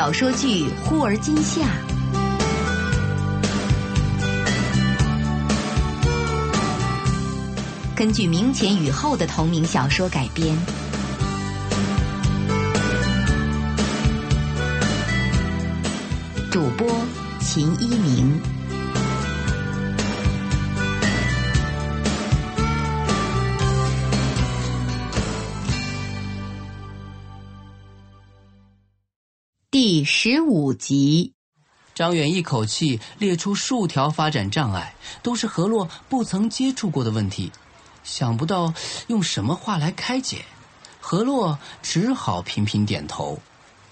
小说剧《忽而今夏》，根据明前雨后的同名小说改编。主播秦一鸣。第十五集，张远一口气列出数条发展障碍，都是何洛不曾接触过的问题，想不到用什么话来开解，何洛只好频频点头。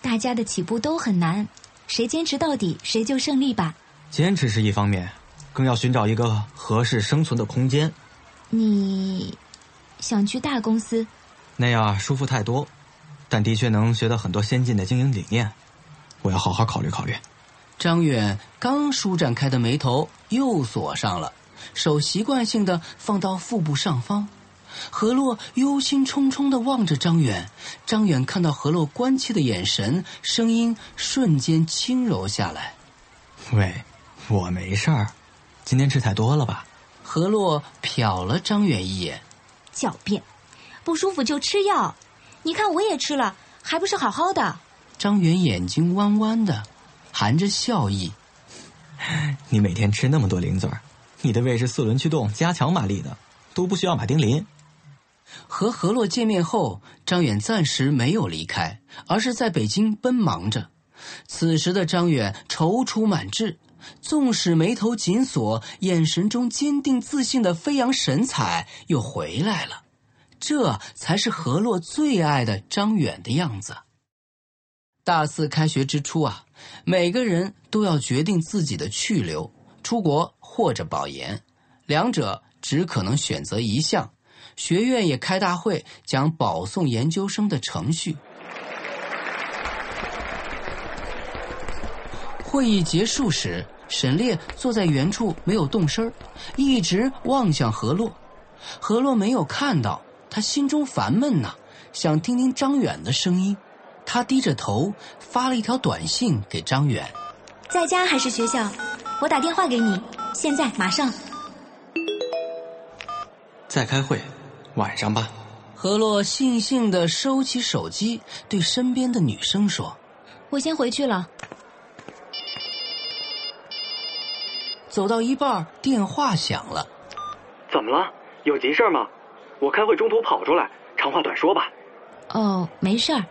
大家的起步都很难，谁坚持到底，谁就胜利吧。坚持是一方面，更要寻找一个合适生存的空间。你想去大公司？那样舒服太多，但的确能学到很多先进的经营理念。我要好好考虑考虑。张远刚舒展开的眉头又锁上了，手习惯性的放到腹部上方。何洛忧心忡忡的望着张远，张远看到何洛关切的眼神，声音瞬间轻柔下来：“喂，我没事儿，今天吃太多了吧？”何洛瞟了张远一眼，狡辩：“不舒服就吃药，你看我也吃了，还不是好好的。”张远眼睛弯弯的，含着笑意。你每天吃那么多零嘴儿，你的胃是四轮驱动加强马力的，都不需要马丁林。和何洛见面后，张远暂时没有离开，而是在北京奔忙着。此时的张远踌躇满志，纵使眉头紧锁，眼神中坚定自信的飞扬神采又回来了。这才是何洛最爱的张远的样子。大四开学之初啊，每个人都要决定自己的去留，出国或者保研，两者只可能选择一项。学院也开大会讲保送研究生的程序。会议结束时，沈烈坐在原处没有动声一直望向何洛。何洛没有看到，他心中烦闷呐，想听听张远的声音。他低着头发了一条短信给张远：“在家还是学校？我打电话给你，现在马上。”在开会，晚上吧。何洛悻悻的收起手机，对身边的女生说：“我先回去了。”走到一半，电话响了。怎么了？有急事吗？我开会中途跑出来，长话短说吧。哦，没事儿。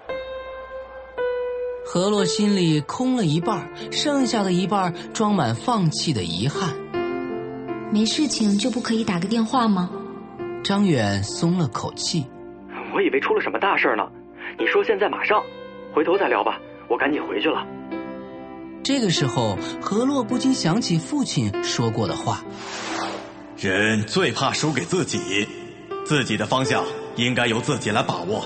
何洛心里空了一半，剩下的一半装满放弃的遗憾。没事情就不可以打个电话吗？张远松了口气。我以为出了什么大事呢。你说现在马上，回头再聊吧。我赶紧回去了。这个时候，何洛不禁想起父亲说过的话：人最怕输给自己，自己的方向应该由自己来把握。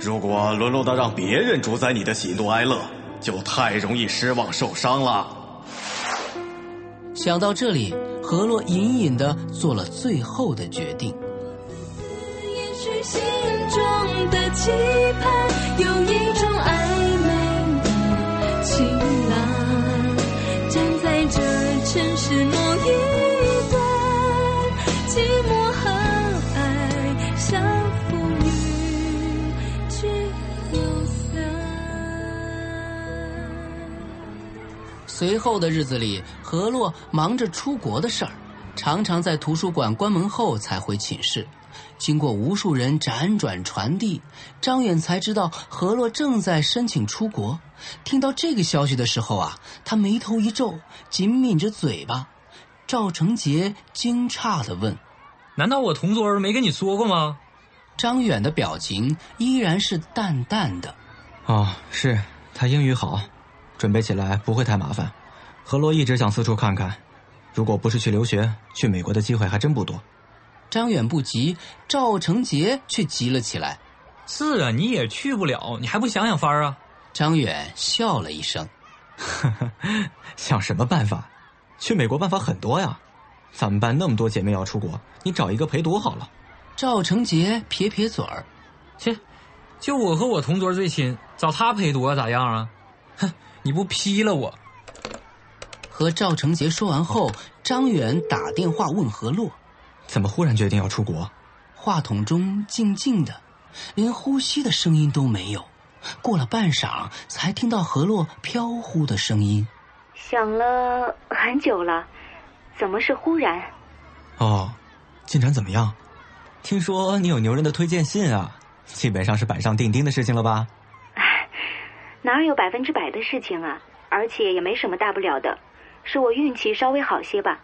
如果沦落到让别人主宰你的喜怒哀乐，就太容易失望受伤了。想到这里，何洛隐隐的做了最后的决定。也许心中的期盼有一种暧随后的日子里，何洛忙着出国的事儿，常常在图书馆关门后才回寝室。经过无数人辗转传递，张远才知道何洛正在申请出国。听到这个消息的时候啊，他眉头一皱，紧抿着嘴巴。赵成杰惊诧地问：“难道我同桌没跟你说过吗？”张远的表情依然是淡淡的。哦，是他英语好，准备起来不会太麻烦。何洛一直想四处看看，如果不是去留学，去美国的机会还真不多。张远不急，赵成杰却急了起来。是啊，你也去不了，你还不想想法儿啊？张远笑了一声：“ 想什么办法？去美国办法很多呀。咱们班那么多姐妹要出国，你找一个陪读好了。”赵成杰撇撇嘴儿：“切，就我和我同桌最亲，找他陪读啊，咋样啊？”哼，你不劈了我？和赵成杰说完后，张远打电话问何洛，怎么忽然决定要出国？话筒中静静的，连呼吸的声音都没有。过了半晌，才听到何洛飘忽的声音：“想了很久了，怎么是忽然？”哦，进展怎么样？听说你有牛人的推荐信啊，基本上是板上钉钉的事情了吧？唉，哪有百分之百的事情啊？而且也没什么大不了的，是我运气稍微好些吧。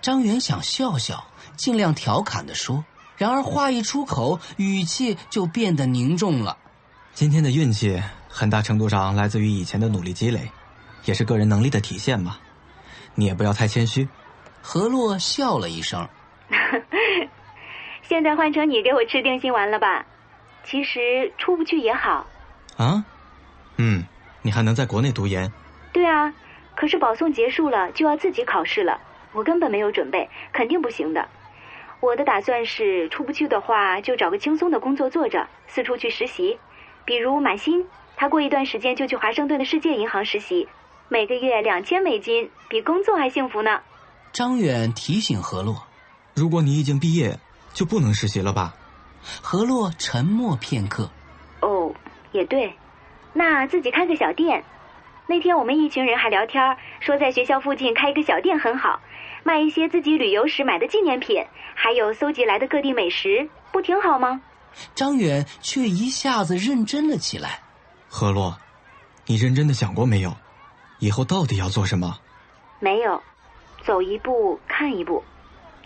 张元想笑笑，尽量调侃的说，然而话一出口，语气就变得凝重了。今天的运气很大程度上来自于以前的努力积累，也是个人能力的体现吧。你也不要太谦虚。何洛笑了一声。现在换成你给我吃定心丸了吧？其实出不去也好。啊？嗯，你还能在国内读研？对啊，可是保送结束了就要自己考试了，我根本没有准备，肯定不行的。我的打算是出不去的话，就找个轻松的工作做着，四处去实习。比如满心，他过一段时间就去华盛顿的世界银行实习，每个月两千美金，比工作还幸福呢。张远提醒何洛：“如果你已经毕业，就不能实习了吧？”何洛沉默片刻：“哦，也对，那自己开个小店。那天我们一群人还聊天，说在学校附近开一个小店很好，卖一些自己旅游时买的纪念品，还有搜集来的各地美食，不挺好吗？”张远却一下子认真了起来。何洛，你认真的想过没有？以后到底要做什么？没有，走一步看一步，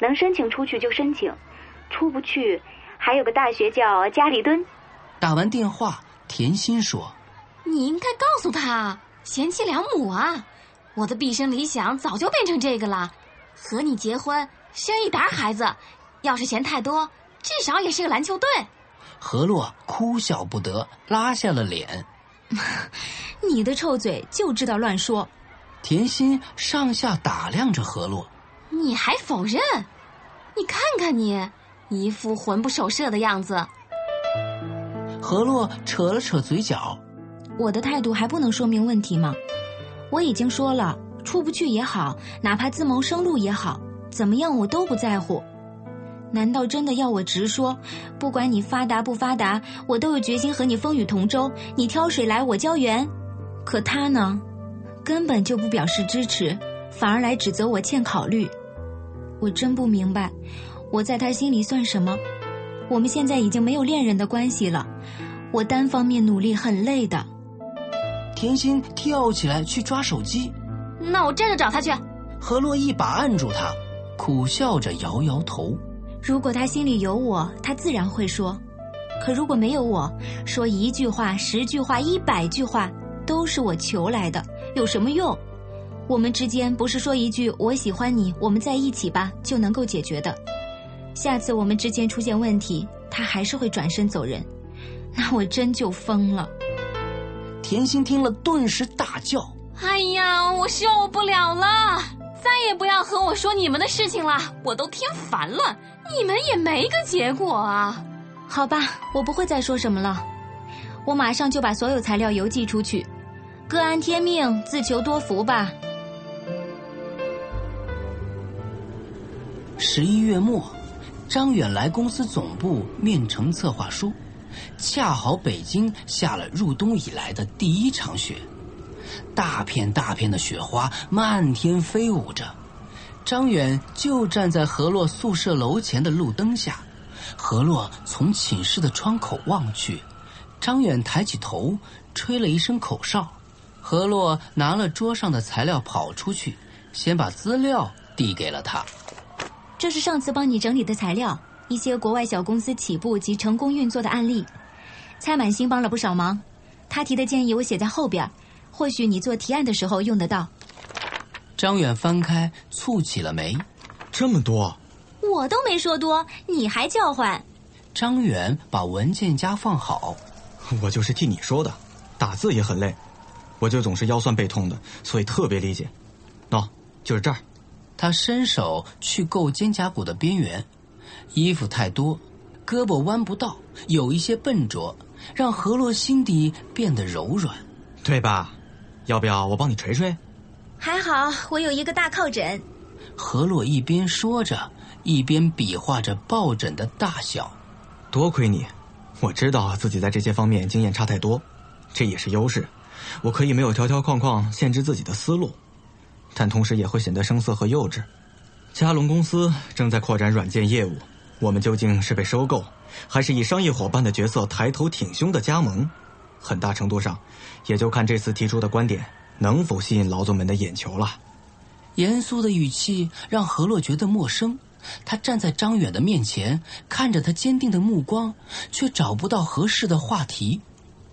能申请出去就申请，出不去，还有个大学叫加里敦。打完电话，甜心说：“你应该告诉他，贤妻良母啊！我的毕生理想早就变成这个了，和你结婚，生一打孩子。要是嫌太多，至少也是个篮球队。”何洛哭笑不得，拉下了脸。你的臭嘴就知道乱说。甜心上下打量着何洛，你还否认？你看看你，一副魂不守舍的样子。何洛扯了扯嘴角，我的态度还不能说明问题吗？我已经说了，出不去也好，哪怕自谋生路也好，怎么样我都不在乎。难道真的要我直说？不管你发达不发达，我都有决心和你风雨同舟。你挑水来，我浇园。可他呢，根本就不表示支持，反而来指责我欠考虑。我真不明白，我在他心里算什么？我们现在已经没有恋人的关系了，我单方面努力很累的。甜心跳起来去抓手机，那我这就找他去。何洛一把按住他，苦笑着摇摇头。如果他心里有我，他自然会说；可如果没有我，说一句话、十句话、一百句话，都是我求来的，有什么用？我们之间不是说一句“我喜欢你，我们在一起吧”就能够解决的。下次我们之间出现问题，他还是会转身走人，那我真就疯了。甜心听了，顿时大叫：“哎呀，我受不了了！再也不要和我说你们的事情了，我都听烦了。”你们也没个结果啊！好吧，我不会再说什么了。我马上就把所有材料邮寄出去。各安天命，自求多福吧。十一月末，张远来公司总部面呈策划书，恰好北京下了入冬以来的第一场雪，大片大片的雪花漫天飞舞着。张远就站在何洛宿舍楼前的路灯下，何洛从寝室的窗口望去，张远抬起头，吹了一声口哨。何洛拿了桌上的材料跑出去，先把资料递给了他。这是上次帮你整理的材料，一些国外小公司起步及成功运作的案例。蔡满星帮了不少忙，他提的建议我写在后边，或许你做提案的时候用得到。张远翻开，蹙起了眉。这么多，我都没说多，你还叫唤。张远把文件夹放好。我就是替你说的，打字也很累，我就总是腰酸背痛的，所以特别理解。喏，就是这儿。他伸手去够肩胛骨的边缘，衣服太多，胳膊弯不到，有一些笨拙，让何洛心底变得柔软，对吧？要不要我帮你捶捶？还好我有一个大靠枕。何洛一边说着，一边比划着抱枕的大小。多亏你，我知道自己在这些方面经验差太多，这也是优势。我可以没有条条框框限制自己的思路，但同时也会显得生涩和幼稚。嘉龙公司正在扩展软件业务，我们究竟是被收购，还是以商业伙伴的角色抬头挺胸的加盟？很大程度上，也就看这次提出的观点能否吸引劳总们的眼球了。严肃的语气让何洛觉得陌生。他站在张远的面前，看着他坚定的目光，却找不到合适的话题。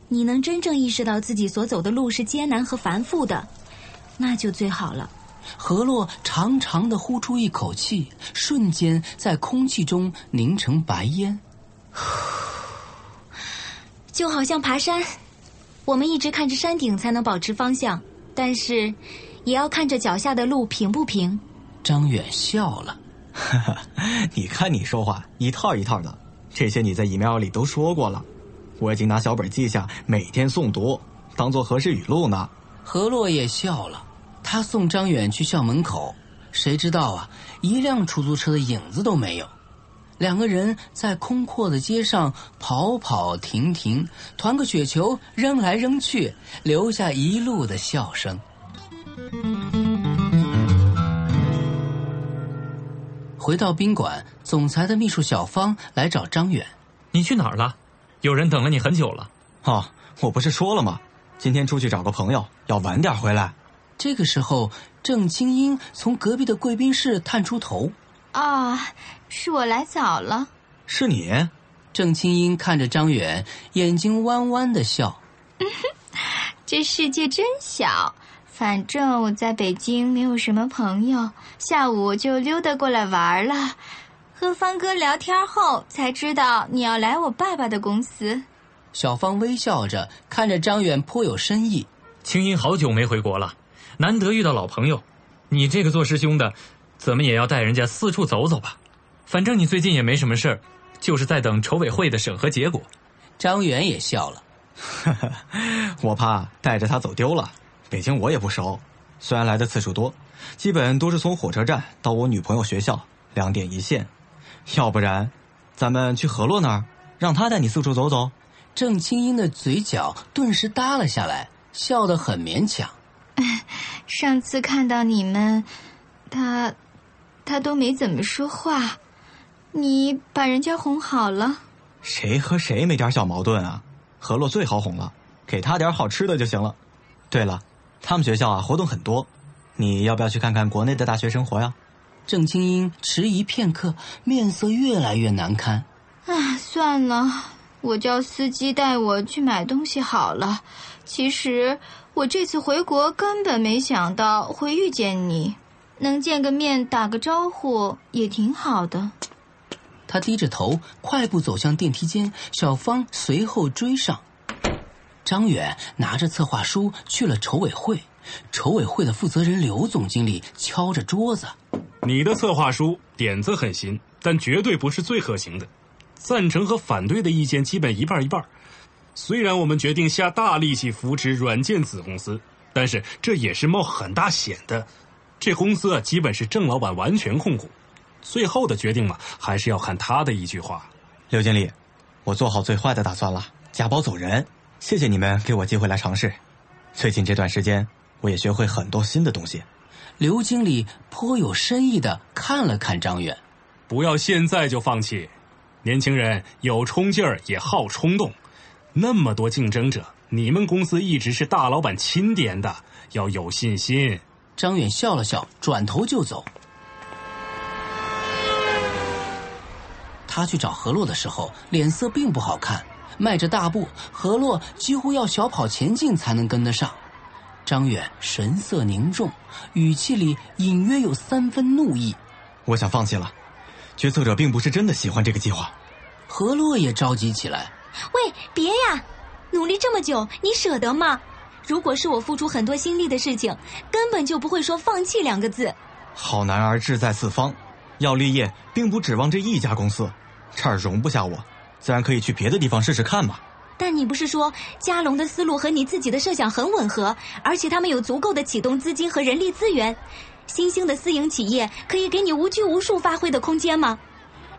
你能真正意识到自己所走的路是艰难和繁复的，那就最好了。何洛长长的呼出一口气，瞬间在空气中凝成白烟。就好像爬山，我们一直看着山顶才能保持方向，但是也要看着脚下的路平不平。张远笑了。哈 哈，你看你说话一套一套的，这些你在 email 里都说过了，我已经拿小本记下，每天诵读，当做合适语录呢。何洛也笑了，他送张远去校门口，谁知道啊，一辆出租车的影子都没有。两个人在空阔的街上跑跑停停，团个雪球扔来扔去，留下一路的笑声。回到宾馆，总裁的秘书小芳来找张远。你去哪儿了？有人等了你很久了。哦，我不是说了吗？今天出去找个朋友，要晚点回来。这个时候，郑清英从隔壁的贵宾室探出头。啊，是我来早了。是你？郑清英看着张远，眼睛弯弯的笑。这世界真小。反正我在北京没有什么朋友，下午就溜达过来玩了。和方哥聊天后才知道你要来我爸爸的公司。小芳微笑着看着张远，颇有深意。青音好久没回国了，难得遇到老朋友。你这个做师兄的，怎么也要带人家四处走走吧？反正你最近也没什么事儿，就是在等筹委会的审核结果。张远也笑了，我怕带着他走丢了。北京我也不熟，虽然来的次数多，基本都是从火车站到我女朋友学校两点一线。要不然，咱们去何洛那儿，让他带你四处走走。郑清英的嘴角顿时耷了下来，笑得很勉强。上次看到你们，他，他都没怎么说话，你把人家哄好了。谁和谁没点小矛盾啊？何洛最好哄了，给他点好吃的就行了。对了。他们学校啊，活动很多，你要不要去看看国内的大学生活呀？郑清英迟疑片刻，面色越来越难堪。啊，算了，我叫司机带我去买东西好了。其实我这次回国根本没想到会遇见你，能见个面打个招呼也挺好的。他低着头，快步走向电梯间，小芳随后追上。张远拿着策划书去了筹委会，筹委会的负责人刘总经理敲着桌子：“你的策划书点子很新，但绝对不是最可行的，赞成和反对的意见基本一半一半。虽然我们决定下大力气扶持软件子公司，但是这也是冒很大险的。这公司啊，基本是郑老板完全控股，最后的决定嘛，还是要看他的一句话。”刘经理，我做好最坏的打算了，假包走人。谢谢你们给我机会来尝试。最近这段时间，我也学会很多新的东西。刘经理颇有深意的看了看张远，不要现在就放弃。年轻人有冲劲儿，也好冲动。那么多竞争者，你们公司一直是大老板钦点的，要有信心。张远笑了笑，转头就走。他去找何洛的时候，脸色并不好看。迈着大步，何洛几乎要小跑前进才能跟得上。张远神色凝重，语气里隐约有三分怒意。我想放弃了，决策者并不是真的喜欢这个计划。何洛也着急起来：“喂，别呀！努力这么久，你舍得吗？如果是我付出很多心力的事情，根本就不会说放弃两个字。好男儿志在四方，要立业并不指望这一家公司，这儿容不下我。”自然可以去别的地方试试看嘛。但你不是说嘉龙的思路和你自己的设想很吻合，而且他们有足够的启动资金和人力资源，新兴的私营企业可以给你无拘无束发挥的空间吗？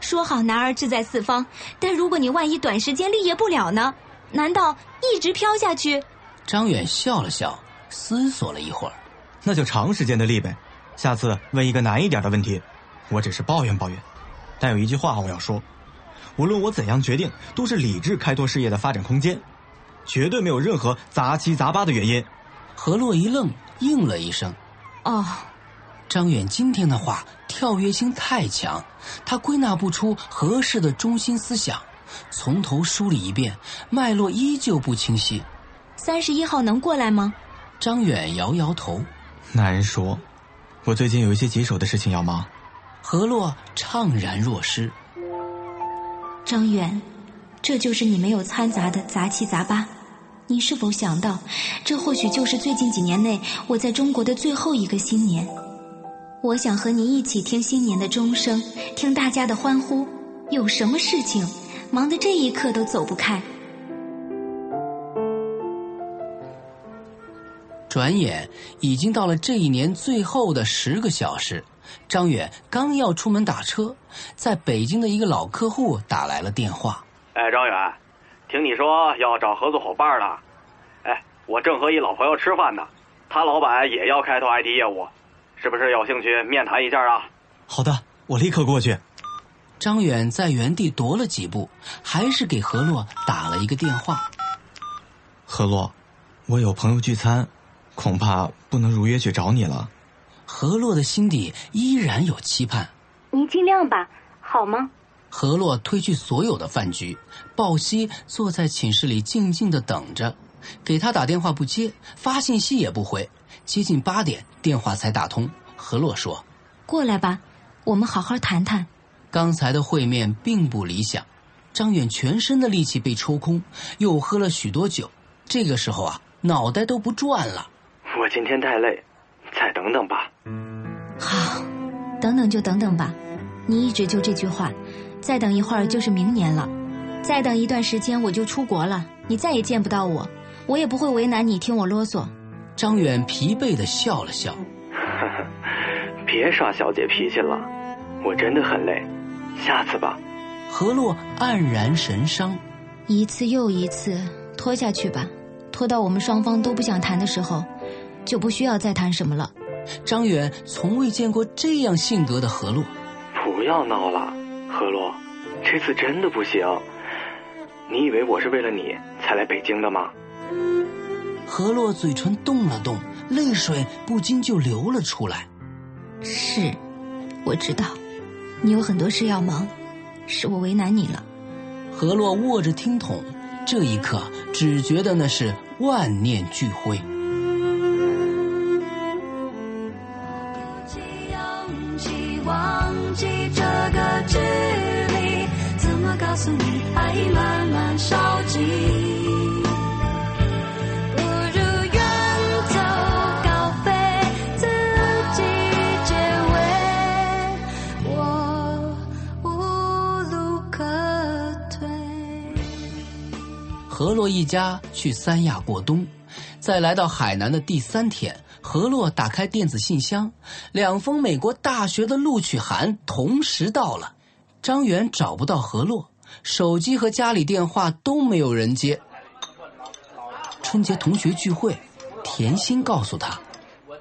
说好男儿志在四方，但如果你万一短时间立业不了呢？难道一直飘下去？张远笑了笑，思索了一会儿，那就长时间的立呗。下次问一个难一点的问题，我只是抱怨抱怨，但有一句话我要说。无论我怎样决定，都是理智开拓事业的发展空间，绝对没有任何杂七杂八的原因。何洛一愣，应了一声：“哦。”张远今天的话跳跃性太强，他归纳不出合适的中心思想，从头梳理一遍，脉络依旧不清晰。三十一号能过来吗？张远摇摇头：“难说，我最近有一些棘手的事情要忙。”何洛怅然若失。张远，这就是你没有掺杂的杂七杂八。你是否想到，这或许就是最近几年内我在中国的最后一个新年？我想和你一起听新年的钟声，听大家的欢呼。有什么事情，忙得这一刻都走不开？转眼已经到了这一年最后的十个小时。张远刚要出门打车，在北京的一个老客户打来了电话。哎，张远，听你说要找合作伙伴了。哎，我正和一老朋友吃饭呢，他老板也要开拓 IT 业务，是不是有兴趣面谈一下啊？好的，我立刻过去。张远在原地踱了几步，还是给何洛打了一个电话。何洛，我有朋友聚餐，恐怕不能如约去找你了。何洛的心底依然有期盼，您尽量吧，好吗？何洛推去所有的饭局，鲍西坐在寝室里静静的等着，给他打电话不接，发信息也不回。接近八点，电话才打通。何洛说：“过来吧，我们好好谈谈。”刚才的会面并不理想，张远全身的力气被抽空，又喝了许多酒，这个时候啊，脑袋都不转了。我今天太累。再等等吧。好，等等就等等吧。你一直就这句话，再等一会儿就是明年了。再等一段时间我就出国了，你再也见不到我，我也不会为难你听我啰嗦。张远疲惫的笑了笑，别耍小姐脾气了，我真的很累，下次吧。何洛黯然神伤，一次又一次拖下去吧，拖到我们双方都不想谈的时候。就不需要再谈什么了。张远从未见过这样性格的何洛。不要闹了，何洛，这次真的不行。你以为我是为了你才来北京的吗？何洛嘴唇动了动，泪水不禁就流了出来。是，我知道，你有很多事要忙，是我为难你了。何洛握着听筒，这一刻只觉得那是万念俱灰。何洛一家去三亚过冬，在来到海南的第三天，何洛打开电子信箱，两封美国大学的录取函同时到了。张元找不到何洛，手机和家里电话都没有人接。春节同学聚会，甜心告诉他，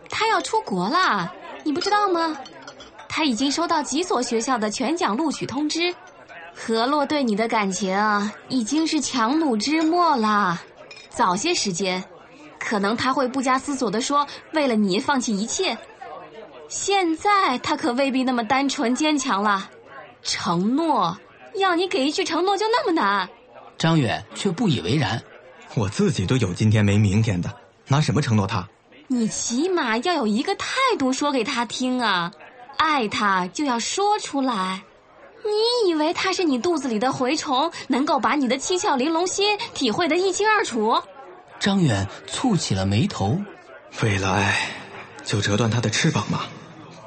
他要出国了，你不知道吗？他已经收到几所学校的全奖录取通知。何洛对你的感情已经是强弩之末了，早些时间，可能他会不加思索地说为了你放弃一切。现在他可未必那么单纯坚强了，承诺要你给一句承诺就那么难。张远却不以为然，我自己都有今天没明天的，拿什么承诺他？你起码要有一个态度说给他听啊，爱他就要说出来。你以为他是你肚子里的蛔虫，能够把你的七窍玲珑心体会得一清二楚？张远蹙起了眉头。为了爱，就折断他的翅膀吗？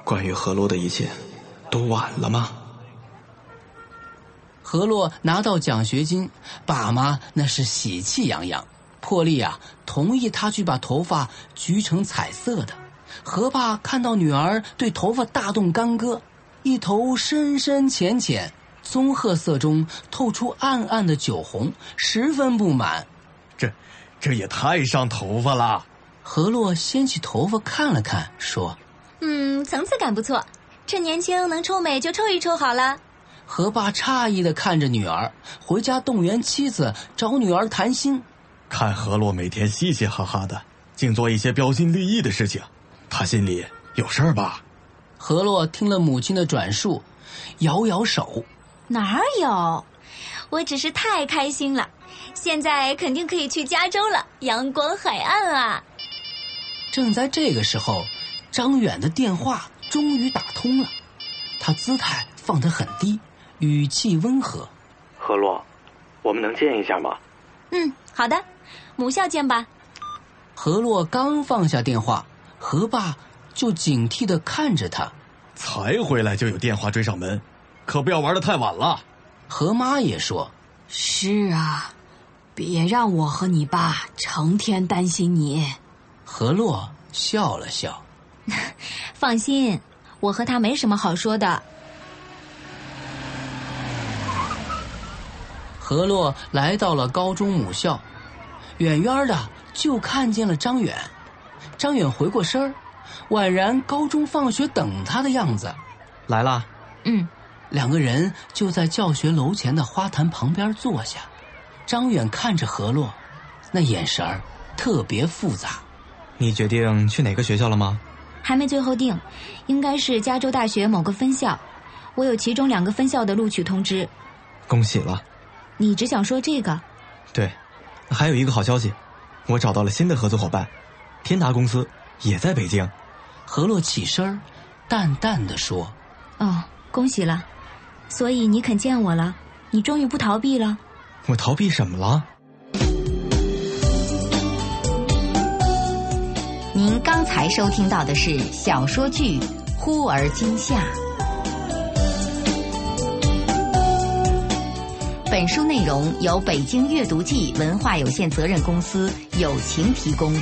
关于何洛的一切，都晚了吗？何洛拿到奖学金，爸妈那是喜气洋洋，破例啊同意他去把头发焗成彩色的。何爸看到女儿对头发大动干戈，一头深深浅浅棕褐色中透出暗暗的酒红，十分不满。这，这也太伤头发了。何洛掀起头发看了看，说：“嗯，层次感不错，趁年轻能臭美就臭一臭好了。”何爸诧异的看着女儿，回家动员妻子找女儿谈心。看何洛每天嘻嘻哈哈的，净做一些标新立异的事情，他心里有事儿吧？何洛听了母亲的转述，摇摇手：“哪有？我只是太开心了，现在肯定可以去加州了，阳光海岸啊！”正在这个时候，张远的电话终于打通了，他姿态放得很低。语气温和，何洛，我们能见一下吗？嗯，好的，母校见吧。何洛刚放下电话，何爸就警惕的看着他。才回来就有电话追上门，可不要玩的太晚了。何妈也说：“是啊，别让我和你爸成天担心你。”何洛笑了笑：“ 放心，我和他没什么好说的。”何洛来到了高中母校，远远的就看见了张远。张远回过身儿，宛然高中放学等他的样子。来了。嗯，两个人就在教学楼前的花坛旁边坐下。张远看着何洛，那眼神儿特别复杂。你决定去哪个学校了吗？还没最后定，应该是加州大学某个分校。我有其中两个分校的录取通知。恭喜了。你只想说这个？对，还有一个好消息，我找到了新的合作伙伴，天达公司也在北京。何洛起身，淡淡的说：“哦，恭喜了，所以你肯见我了，你终于不逃避了。我逃避什么了？”您刚才收听到的是小说剧《忽而今夏》。本书内容由北京阅读记文化有限责任公司友情提供。